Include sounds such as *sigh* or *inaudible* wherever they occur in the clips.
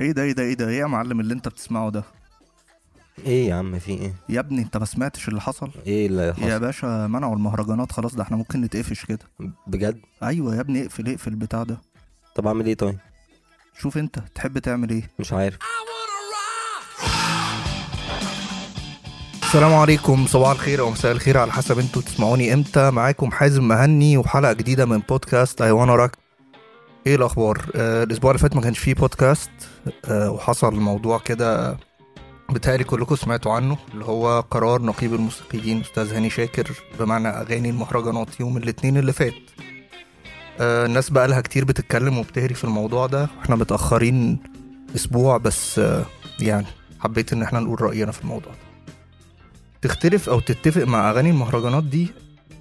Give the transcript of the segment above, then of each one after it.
إيه ده إيه ده إيه ده إيه يا معلم اللي انت بتسمعه ده؟ إيه يا عم في إيه؟ يا ابني انت ما سمعتش اللي حصل؟ إيه اللي يا حصل باشا منعوا المهرجانات خلاص ده إحنا ممكن نتقفش كده. بجد؟ أيوه يا ابني اقفل اقفل البتاع ده. طب اعمل إيه طيب؟ شوف انت تحب تعمل إيه. مش عارف. السلام عليكم صباح الخير أو مساء الخير على حسب أنتوا تسمعوني إمتى. معاكم حازم مهني وحلقة جديدة من بودكاست اي وأنا راك إيه الأخبار؟ آه الأسبوع اللي فات ما كانش فيه بودكاست آه وحصل موضوع كده بتهيألي كلكم سمعتوا عنه اللي هو قرار نقيب الموسيقيين أستاذ هاني شاكر بمعنى أغاني المهرجانات يوم الاثنين اللي فات. آه الناس بقى لها كتير بتتكلم وبتهري في الموضوع ده. إحنا متأخرين أسبوع بس آه يعني حبيت إن إحنا نقول رأينا في الموضوع ده. تختلف أو تتفق مع أغاني المهرجانات دي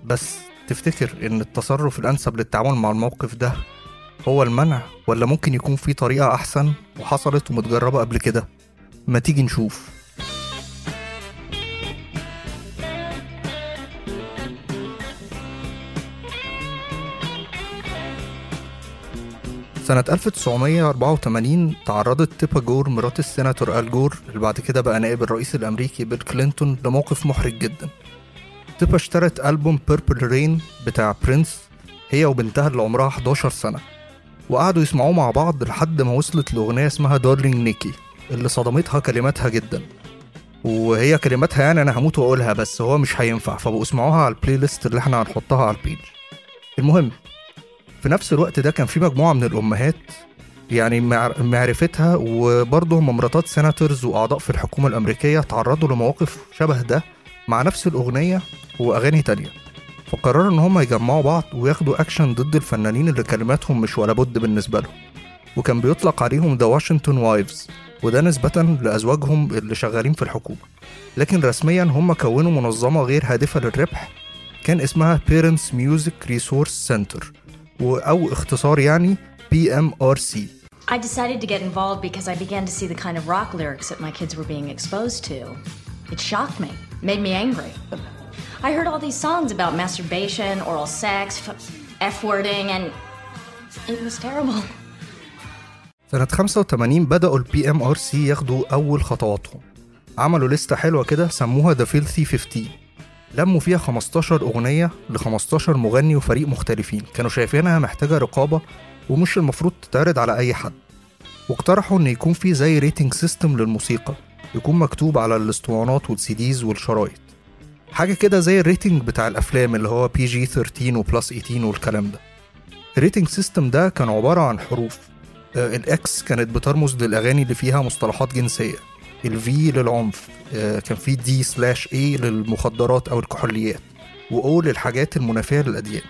بس تفتكر إن التصرف الأنسب للتعامل مع الموقف ده هو المنع ولا ممكن يكون في طريقة أحسن وحصلت ومتجربة قبل كده؟ ما تيجي نشوف. سنة 1984 تعرضت تيبر جور مرات السيناتور آل جور اللي بعد كده بقى نائب الرئيس الأمريكي بيل كلينتون لموقف محرج جدا. تيبر اشترت ألبوم Purple Rain بتاع برينس هي وبنتها اللي عمرها 11 سنة. وقعدوا يسمعوه مع بعض لحد ما وصلت لأغنية اسمها Darling Nikki اللي صدمتها كلماتها جدا. وهي كلماتها يعني أنا هموت وأقولها بس هو مش هينفع فبقوا اسمعوها على ال playlist اللي إحنا هنحطها على ال page المهم في نفس الوقت ده كان في مجموعة من الأمهات يعني مع- معرفتها وبرضه هم مراتات senators وأعضاء في الحكومة الأمريكية تعرضوا لمواقف شبه ده مع نفس الأغنية وأغاني تانية. فقرروا إن هم يجمعوا بعض وياخدوا أكشن ضد الفنانين اللي كلماتهم مش ولا بد بالنسبة لهم وكان بيطلق عليهم The Washington Wives وده نسبة لأزواجهم اللي شغالين في الحكومة لكن رسميا هم كونوا منظمة غير هادفة للربح كان اسمها Parents Music Resource Center أو اختصار يعني PMRC I decided to get involved because I began to see the kind of rock lyrics that my kids were being exposed to. It shocked me, made me angry. I heard all these songs about masturbation, oral sex, effing, and it was terrible. *laughs* سنة 85 بدأوا ال PMRC ياخدوا أول خطواتهم. عملوا لستة حلوة كده سموها The Filthy 15 لموا فيها 15 أغنية ل 15 مغني وفريق مختلفين. كانوا شايفينها محتاجة رقابة ومش المفروض تتعرض على أي حد. واقترحوا إن يكون في زي rating system للموسيقى. يكون مكتوب على الاسطوانات وال CDs والشرايط. حاجة كده زي ال rating بتاع الأفلام اللي هو PG 13 و plus 18 والكلام ده. ال rating system ده كان عبارة عن حروف. آه، ال X كانت بترمز للأغاني اللي فيها مصطلحات جنسية. ال V للعنف. آه، كان في D slash A للمخدرات أو الكحوليات. و O للحاجات المنافية للأديان.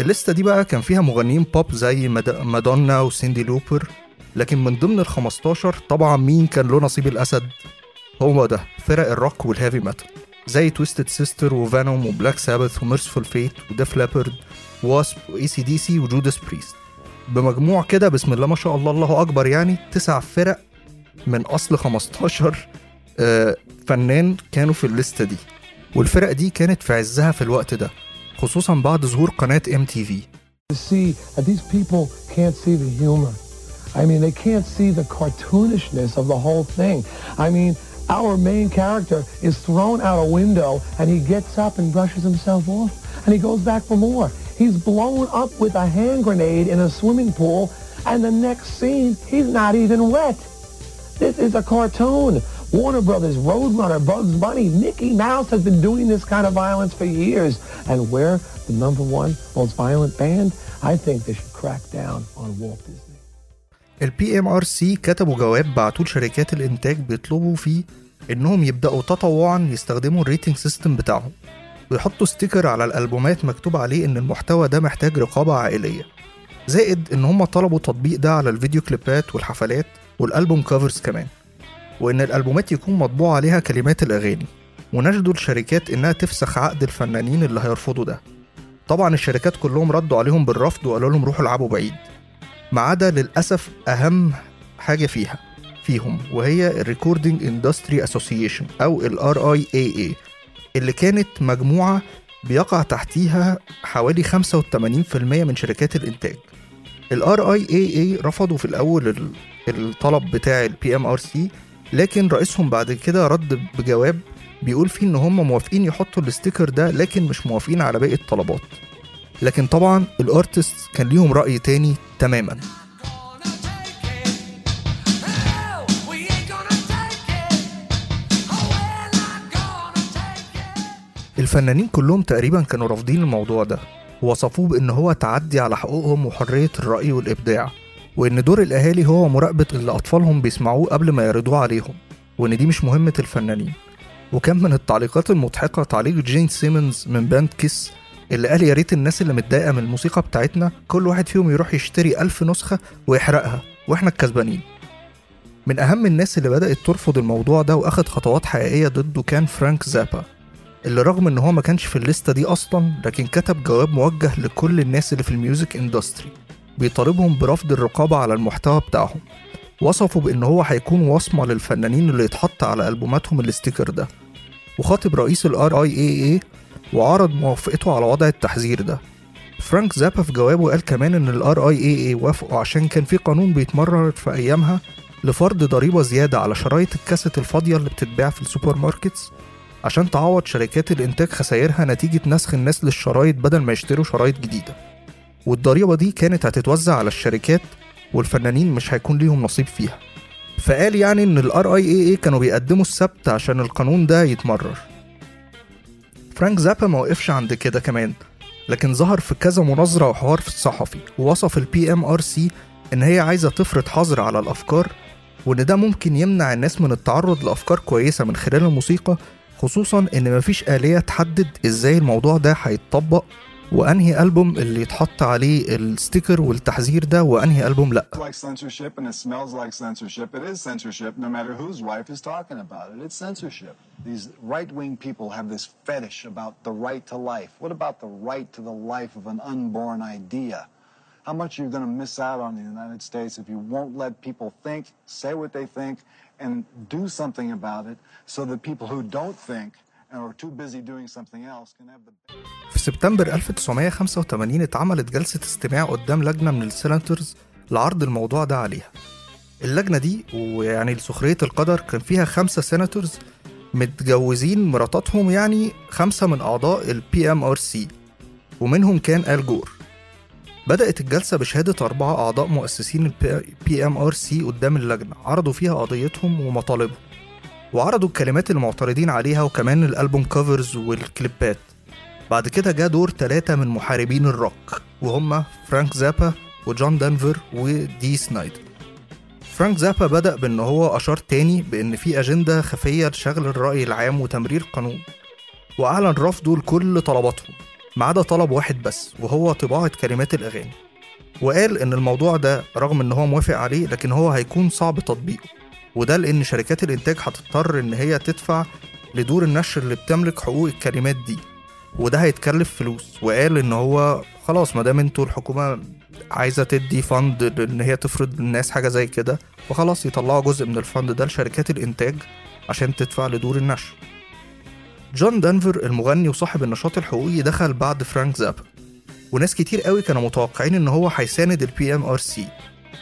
الليستة دي بقى كان فيها مغنيين بوب زي ماد- مادونا وسيندي لوبر. لكن من ضمن ال 15 طبعا مين كان له نصيب الأسد؟ هو ده فرق الروك وال heavy metal زي Twisted Sister و Venom و Black Sabbath و Mercyful Fate و Def Leppard و WASP و AC/DC و Judas Priest بمجموع كده بسم الله ما شاء الله الله أكبر يعني تسع فرق من أصل 15 آه، فنان كانوا في الليستة دي والفرق دي كانت في عزها في الوقت ده خصوصا بعد ظهور قناة ام تي في. I mean, they can't see the cartoonishness of the whole thing. I mean, our main character is thrown out a window and he gets up and brushes himself off and he goes back for more. He's blown up with a hand grenade in a swimming pool and the next scene, he's not even wet. This is a cartoon. Warner Brothers, Roadrunner, Bugs Bunny, Mickey Mouse has been doing this kind of violence for years. And we're the number one most violent band. I think they should crack down on Walt Disney. ال PMRC كتبوا جواب بعتوه لشركات الإنتاج بيطلبوا فيه إنهم يبدأوا تطوعا يستخدموا ال rating system بتاعهم. ويحطوا sticker على الألبومات مكتوب عليه إن المحتوى ده محتاج رقابة عائلية. زائد إن هم طلبوا تطبيق ده على الفيديو كليبات والحفلات وال album covers كمان. وإن الألبومات يكون مطبوع عليها كلمات الأغاني. وناشدوا الشركات إنها تفسخ عقد الفنانين اللي هيرفضوا ده. طبعا الشركات كلهم ردوا عليهم بالرفض وقالوا لهم روحوا العبوا بعيد. ما عدا للأسف أهم حاجة فيها فيهم وهي ال Recording Industry Association أو ال RIAA اللي كانت مجموعة بيقع تحتيها حوالي 85% من شركات الإنتاج. ال RIAA رفضوا في الأول ال- الطلب بتاع ال PMRC لكن رئيسهم بعد كده رد بجواب بيقول فيه إن هم موافقين يحطوا ال sticker ده لكن مش موافقين على باقي الطلبات. لكن طبعا ال artists كان ليهم رأي تاني تماما. الفنانين كلهم تقريبا كانوا رافضين الموضوع ده. ووصفوه بإن هو تعدي على حقوقهم وحرية الرأي والإبداع وإن دور الأهالي هو مراقبة اللي أطفالهم بيسمعوه قبل ما يعرضوه عليهم وإن دي مش مهمة الفنانين. وكان من التعليقات المضحكة تعليق جين سيمنز من band Kiss اللي قال يا ريت الناس اللي متضايقة من الموسيقى بتاعتنا كل واحد فيهم يروح يشتري ألف نسخة ويحرقها وإحنا الكسبانين. من أهم الناس اللي بدأت ترفض الموضوع ده وأخد خطوات حقيقية ضده كان فرانك زابا اللي رغم إن هو ما كانش في الليستة دي أصلا لكن كتب جواب موجه لكل الناس اللي في ال music industry بيطالبهم برفض الرقابة على المحتوى بتاعهم. وصفوا بإن هو هيكون وصمة للفنانين اللي يتحط على ألبوماتهم ال sticker ده. وخاطب رئيس RIAA وعرض موافقته على وضع التحذير ده. فرانك زابا في جوابه قال كمان إن RIAA وافقوا عشان كان في قانون بيتمرر في أيامها لفرض ضريبة زيادة على شرايط الكاسيت الفاضية اللي بتتباع في ال supermarkets عشان تعوض شركات الإنتاج خسائرها نتيجة نسخ الناس للشرايط بدل ما يشتروا شرايط جديدة. والضريبة دي كانت هتتوزع على الشركات والفنانين مش هيكون ليهم نصيب فيها. فقال يعني إن ال RIAA كانوا بيقدموا السبت عشان القانون ده يتمرر. فرانك زابا ما وقفش عند كده كمان لكن ظهر في كذا مناظرة وحوار في الصحفي ووصف ال PMRC إن هي عايزة تفرض حظر على الأفكار وإن ده ممكن يمنع الناس من التعرض لأفكار كويسة من خلال الموسيقى خصوصا إن مفيش آلية تحدد إزاي الموضوع ده هيتطبق. وانهي ألبوم اللي يتحط عليه الستيكر والتحذير ده وانهي ألبوم لا. These right wing people have this fetish about the right to life. What about the right to the life of an unborn idea? How much are you going to miss out on the United States if you won't let people think, say what they think, and do something about it so that people who don't think في سبتمبر 1985 اتعملت جلسة استماع قدام لجنة من ال senators لعرض الموضوع ده عليها. اللجنة دي ويعني لسخرية القدر كان فيها خمسة senators متجوزين مراتاتهم يعني خمسة من أعضاء ال PMRC ومنهم كان آل جور. بدأت الجلسة بشهادة أربعة أعضاء مؤسسين ال PMRC قدام اللجنة عرضوا فيها قضيتهم ومطالبهم. وعرضوا الكلمات المعترضين عليها وكمان ال album covers والكليبات. بعد كده جاء دور ثلاثة من محاربين الروك وهم فرانك زابا وجون دنفر ودي سنايدر. فرانك زابا بدأ بأن هو أشار تاني بأن في أجندة خفية لشغل الرأي العام وتمرير قانون وأعلن رفضه لكل طلباتهم ما عدا طلب واحد بس وهو طباعة كلمات الأغاني. وقال إن الموضوع ده رغم إن هو موافق عليه لكن هو هيكون صعب تطبيقه. وده لأن شركات الإنتاج هتضطر إن هي تدفع لدور النشر اللي بتملك حقوق الكلمات دي. وده هيتكلف فلوس. وقال إن هو خلاص ما دام أنتوا الحكومة عايزة تدي فند ان هي تفرض للناس حاجة زي كده فخلاص يطلعوا جزء من الفند ده لشركات الإنتاج عشان تدفع لدور النشر. جون دنفر المغني وصاحب النشاط الحقوقي دخل بعد فرانك زابا وناس كتير قوي كانوا متوقعين إن هو هيساند ال PMRC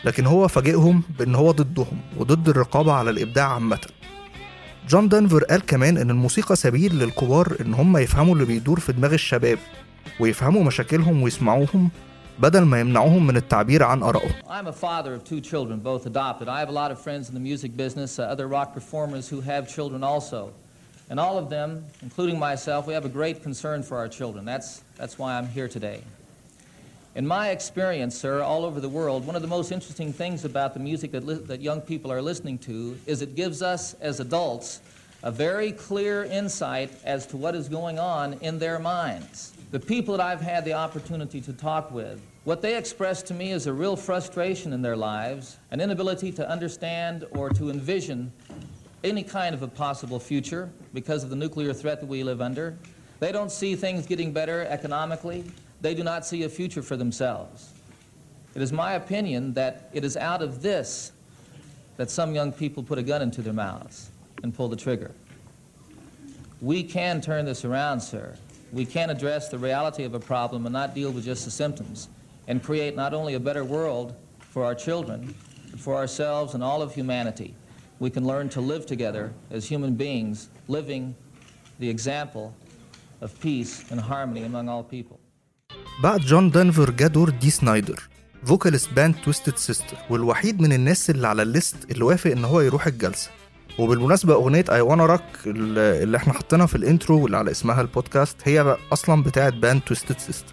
لكن هو فاجئهم بان هو ضدهم وضد الرقابه على الابداع عامه جون دنفر قال كمان ان الموسيقى سبيل للكبار ان هم يفهموا اللي بيدور في دماغ الشباب ويفهموا مشاكلهم ويسمعوهم بدل ما يمنعوهم من التعبير عن آرائهم I'm a father of two children, both adopted. I have a lot of friends in the music business, uh, other rock performers who have children also. And all of them, including myself, we have a great concern for our children. That's, that's why I'm here today. In my experience, sir, all over the world, one of the most interesting things about the music that, that young people are listening to is it gives us, as adults, a very clear insight as to what is going on in their minds. The people that I've had the opportunity to talk with, what they express to me is a real frustration in their lives, an inability to understand or to envision any kind of a possible future because of the nuclear threat that we live under. They don't see things getting better economically. They do not see a future for themselves. It is my opinion that it is out of this that some young people put a gun into their mouths and pull the trigger. We can turn this around, sir. We can address the reality of a problem and not deal with just the symptoms. and create not only a better world for our children, but for ourselves and all of humanity. We can learn to live together as human beings, living the example of peace and harmony among all people. بعد جون دنفر جه دور دي سنايدر vocalist band Twisted Sister والوحيد من الناس اللي على الليست اللي وافق إن هو يروح الجلسة. وبالمناسبة أغنية I Wanna Rock اللي إحنا حاطينها في ال intro واللي على اسمها البودكاست هي أصلا بتاعت band Twisted Sister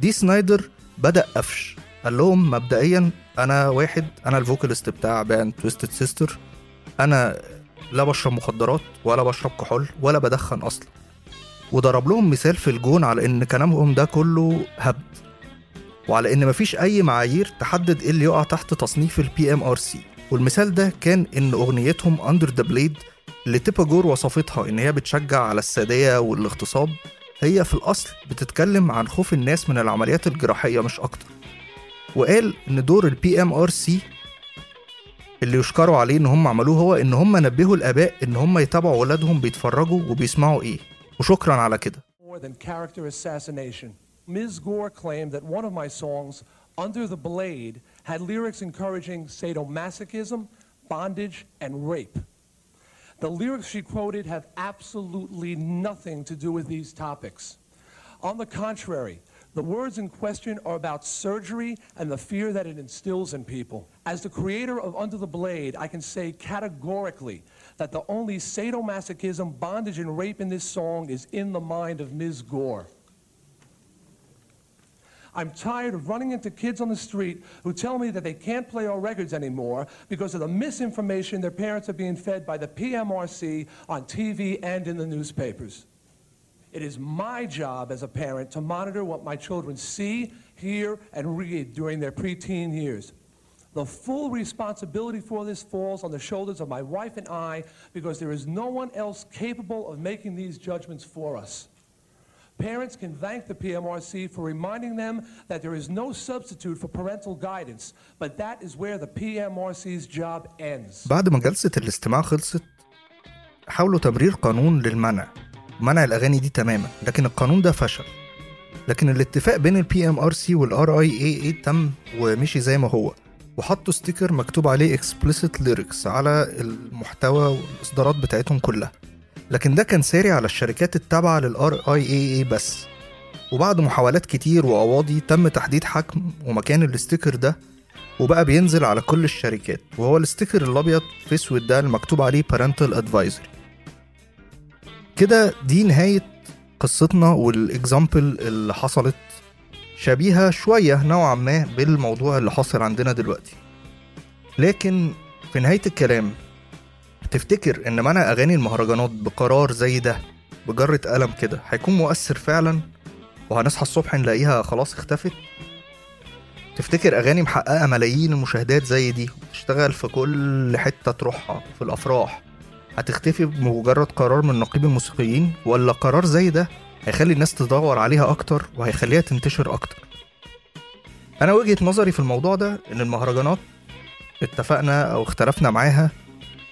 دي سنايدر بدأ قفش قال لهم مبدئيا أنا واحد أنا ال vocalist بتاع band Twisted Sister أنا لا بشرب مخدرات ولا بشرب كحول ولا بدخن أصلا. وضرب لهم مثال في الجون على إن كلامهم ده كله هبد. وعلى إن مفيش أي معايير تحدد إيه اللي يقع تحت تصنيف ال PMRC والمثال ده كان إن أغنيتهم Under the Blade اللي تيبر جور وصفتها إن هي بتشجع على السادية والاغتصاب هي في الأصل بتتكلم عن خوف الناس من العمليات الجراحية مش أكتر. وقال إن دور ال PMRC اللي يشكروا عليه إن هم عملوه هو إن هم نبهوا الآباء إن هم يتابعوا ولادهم بيتفرجوا وبيسمعوا إيه. وشكرا على كده more than character assassination. Ms. Gore claimed that one of my songs, Under the Blade, had lyrics encouraging sadomasochism, bondage, and rape. The lyrics she quoted have absolutely nothing to do with these topics. On the contrary, the words in question are about surgery and the fear that it instills in people. As the creator of Under the Blade, I can say categorically that the only sadomasochism, bondage, and rape in this song is in the mind of Ms. Gore. I'm tired of running into kids on the street who tell me that they can't play our records anymore because of the misinformation their parents are being fed by the PMRC on TV and in the newspapers. It is my job as a parent to monitor what my children see, hear, and read during their preteen years. The full responsibility for this falls on the shoulders of my wife and I because there is no one else capable of making these judgments for us. Parents can thank the PMRC for reminding them that there is no substitute for parental guidance, but that is where the PMRC's job ends. بعد ما جلسة الاستماع خلصت حاولوا تمرير قانون للمنع منع الأغاني دي تماما لكن القانون ده فشل لكن الاتفاق بين البي ام ار سي والار اي اي اي تم ومشي زي ما هو وحطوا sticker مكتوب عليه explicit lyrics على المحتوى والإصدارات بتاعتهم كلها. لكن ده كان ساري على الشركات التابعة لل RIAA بس. وبعد محاولات كتير وقواضي تم تحديد حجم ومكان ال sticker ده وبقى بينزل على كل الشركات. وهو ال sticker الأبيض في أسود ده المكتوب عليه parental advisory. كده دي نهاية قصتنا والاكزامبل اللي حصلت شبيهة شوية نوعا ما بالموضوع اللي حاصل عندنا دلوقتي. لكن في نهاية الكلام تفتكر إن منع أغاني المهرجانات بقرار زي ده بجرة قلم كده هيكون مؤثر فعلا؟ وهنصحى الصبح نلاقيها خلاص اختفت؟ تفتكر أغاني محققة ملايين المشاهدات زي دي وتشتغل في كل حتة تروحها في الأفراح هتختفي بمجرد قرار من نقيب الموسيقيين؟ ولا قرار زي ده هيخلي الناس تدور عليها أكتر وهيخليها تنتشر أكتر. أنا وجهة نظري في الموضوع ده إن المهرجانات اتفقنا أو اختلفنا معاها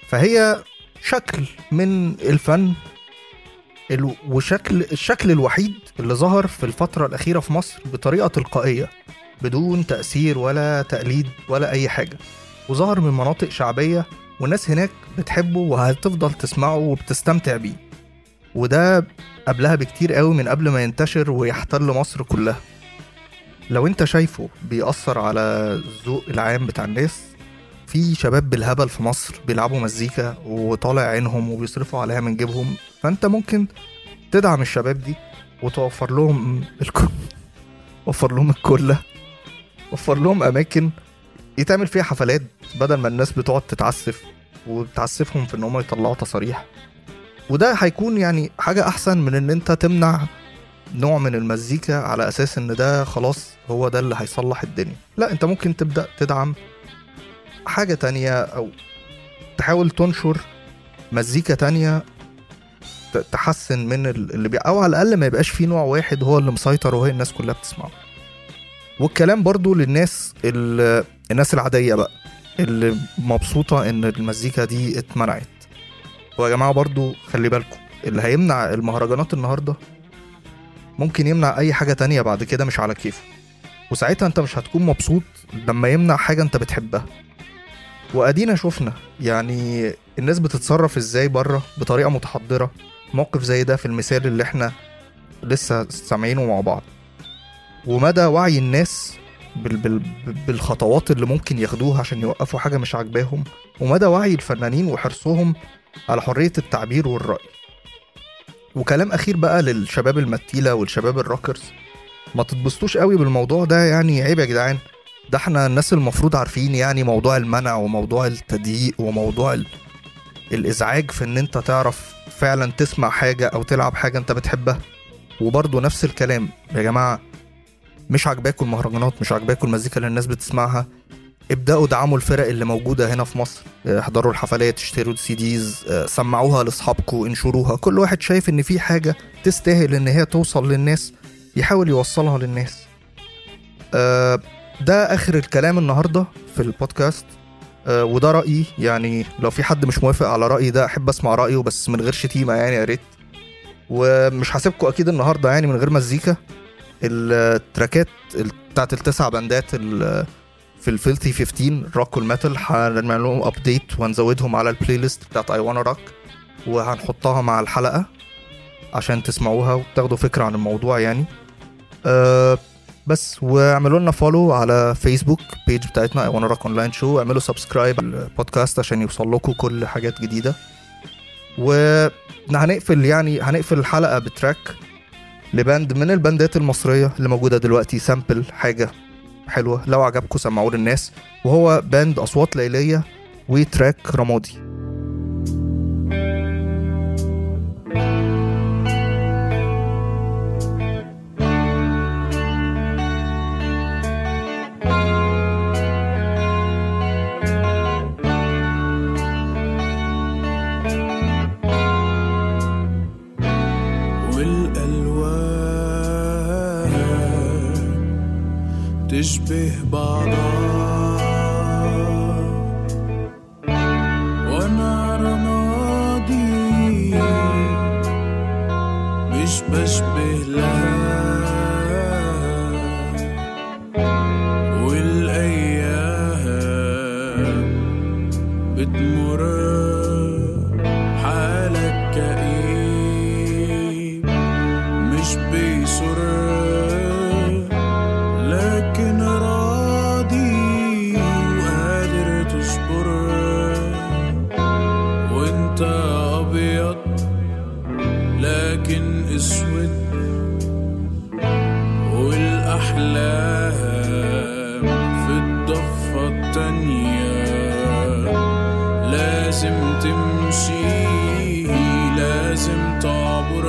فهي شكل من الفن ال- وشكل الشكل الوحيد اللي ظهر في الفترة الأخيرة في مصر بطريقة تلقائية بدون تأثير ولا تقليد ولا أي حاجة. وظهر من مناطق شعبية والناس هناك بتحبه وهتفضل تسمعه وبتستمتع بيه. وده قبلها بكتير قوي من قبل ما ينتشر ويحتل مصر كلها. لو انت شايفه بيأثر على الذوق العام بتاع الناس في شباب بالهبل في مصر بيلعبوا مزيكا وطالع عينهم وبيصرفوا عليها من جيبهم فانت ممكن تدعم الشباب دي وتوفر لهم الكل وفر لهم الكلة وفر لهم أماكن يتعمل فيها حفلات بدل ما الناس بتقعد تتعسف وتعسفهم في إن هم يطلعوا تصاريح. وده هيكون يعني حاجة أحسن من إن أنت تمنع نوع من المزيكا على أساس إن ده خلاص هو ده اللي هيصلح الدنيا. لا أنت ممكن تبدأ تدعم حاجة تانية أو تحاول تنشر مزيكا تانية تحسن من ال- اللي بي... أو على الأقل ما يبقاش في نوع واحد هو اللي مسيطر وهي الناس كلها بتسمعه. والكلام برضو للناس ال... الناس العادية بقى اللي مبسوطة إن المزيكا دي اتمنعت. ويا جماعة برضو خلي بالكم اللي هيمنع المهرجانات النهاردة ممكن يمنع أي حاجة تانية بعد كده مش على كيفه. وساعتها أنت مش هتكون مبسوط لما يمنع حاجة أنت بتحبها. وأدينا شفنا يعني الناس بتتصرف إزاي بره بطريقة متحضرة. موقف زي ده في المثال اللي إحنا لسه سامعينه مع بعض. ومدى وعي الناس بال بال بالخطوات اللي ممكن ياخدوها عشان يوقفوا حاجة مش عاجباهم. ومدى وعي الفنانين وحرصهم على حرية التعبير والرأي. وكلام أخير بقى للشباب المتيلة والشباب الروكرز ما تتبسطوش قوي بالموضوع ده يعني عيب يا جدعان. ده إحنا الناس المفروض عارفين يعني موضوع المنع وموضوع التضييق وموضوع ال... الإزعاج في إن أنت تعرف فعلا تسمع حاجة أو تلعب حاجة أنت بتحبها. وبرضه نفس الكلام يا جماعة مش عاجباكم المهرجانات مش عاجباكم المزيكا اللي الناس بتسمعها. ابدأوا دعموا الفرق اللي موجودة هنا في مصر. آه، احضروا الحفلات اشتروا السي ديز آه، سمعوها لاصحابكم انشروها. كل واحد شايف إن في حاجة تستاهل إن هي توصل للناس يحاول يوصلها للناس. آه، ده آخر الكلام النهاردة في البودكاست. وده رأيي. يعني لو في حد مش موافق على رأيي ده أحب أسمع رأيه بس من غير شتيمة يعني يا ريت. ومش هسيبكم أكيد النهارده يعني من غير مزيكا. التراكات ال- بتاعت التسع باندات ال- في ال Filthy 15 rock وال metal هنعمل لهم update وهنزودهم على ال playlist بتاعت I Wanna Rock وهنحطها مع الحلقة عشان تسمعوها وتاخدوا فكرة عن الموضوع يعني. أه بس واعملوا لنا follow على Facebook page بتاعتنا I Wanna Rock online show اعملوا subscribe البودكاست عشان يوصل لكم كل حاجات جديدة. وهنقفل يعني هنقفل الحلقة ب track ل band من الباندات المصرية اللي موجودة دلوقتي sample حاجة. حلوة. لو عجبكم سمعوه للناس. وهو باند أصوات ليلية وتراك رمادي. مش بشبه لها لازم تمشي لازم تعبر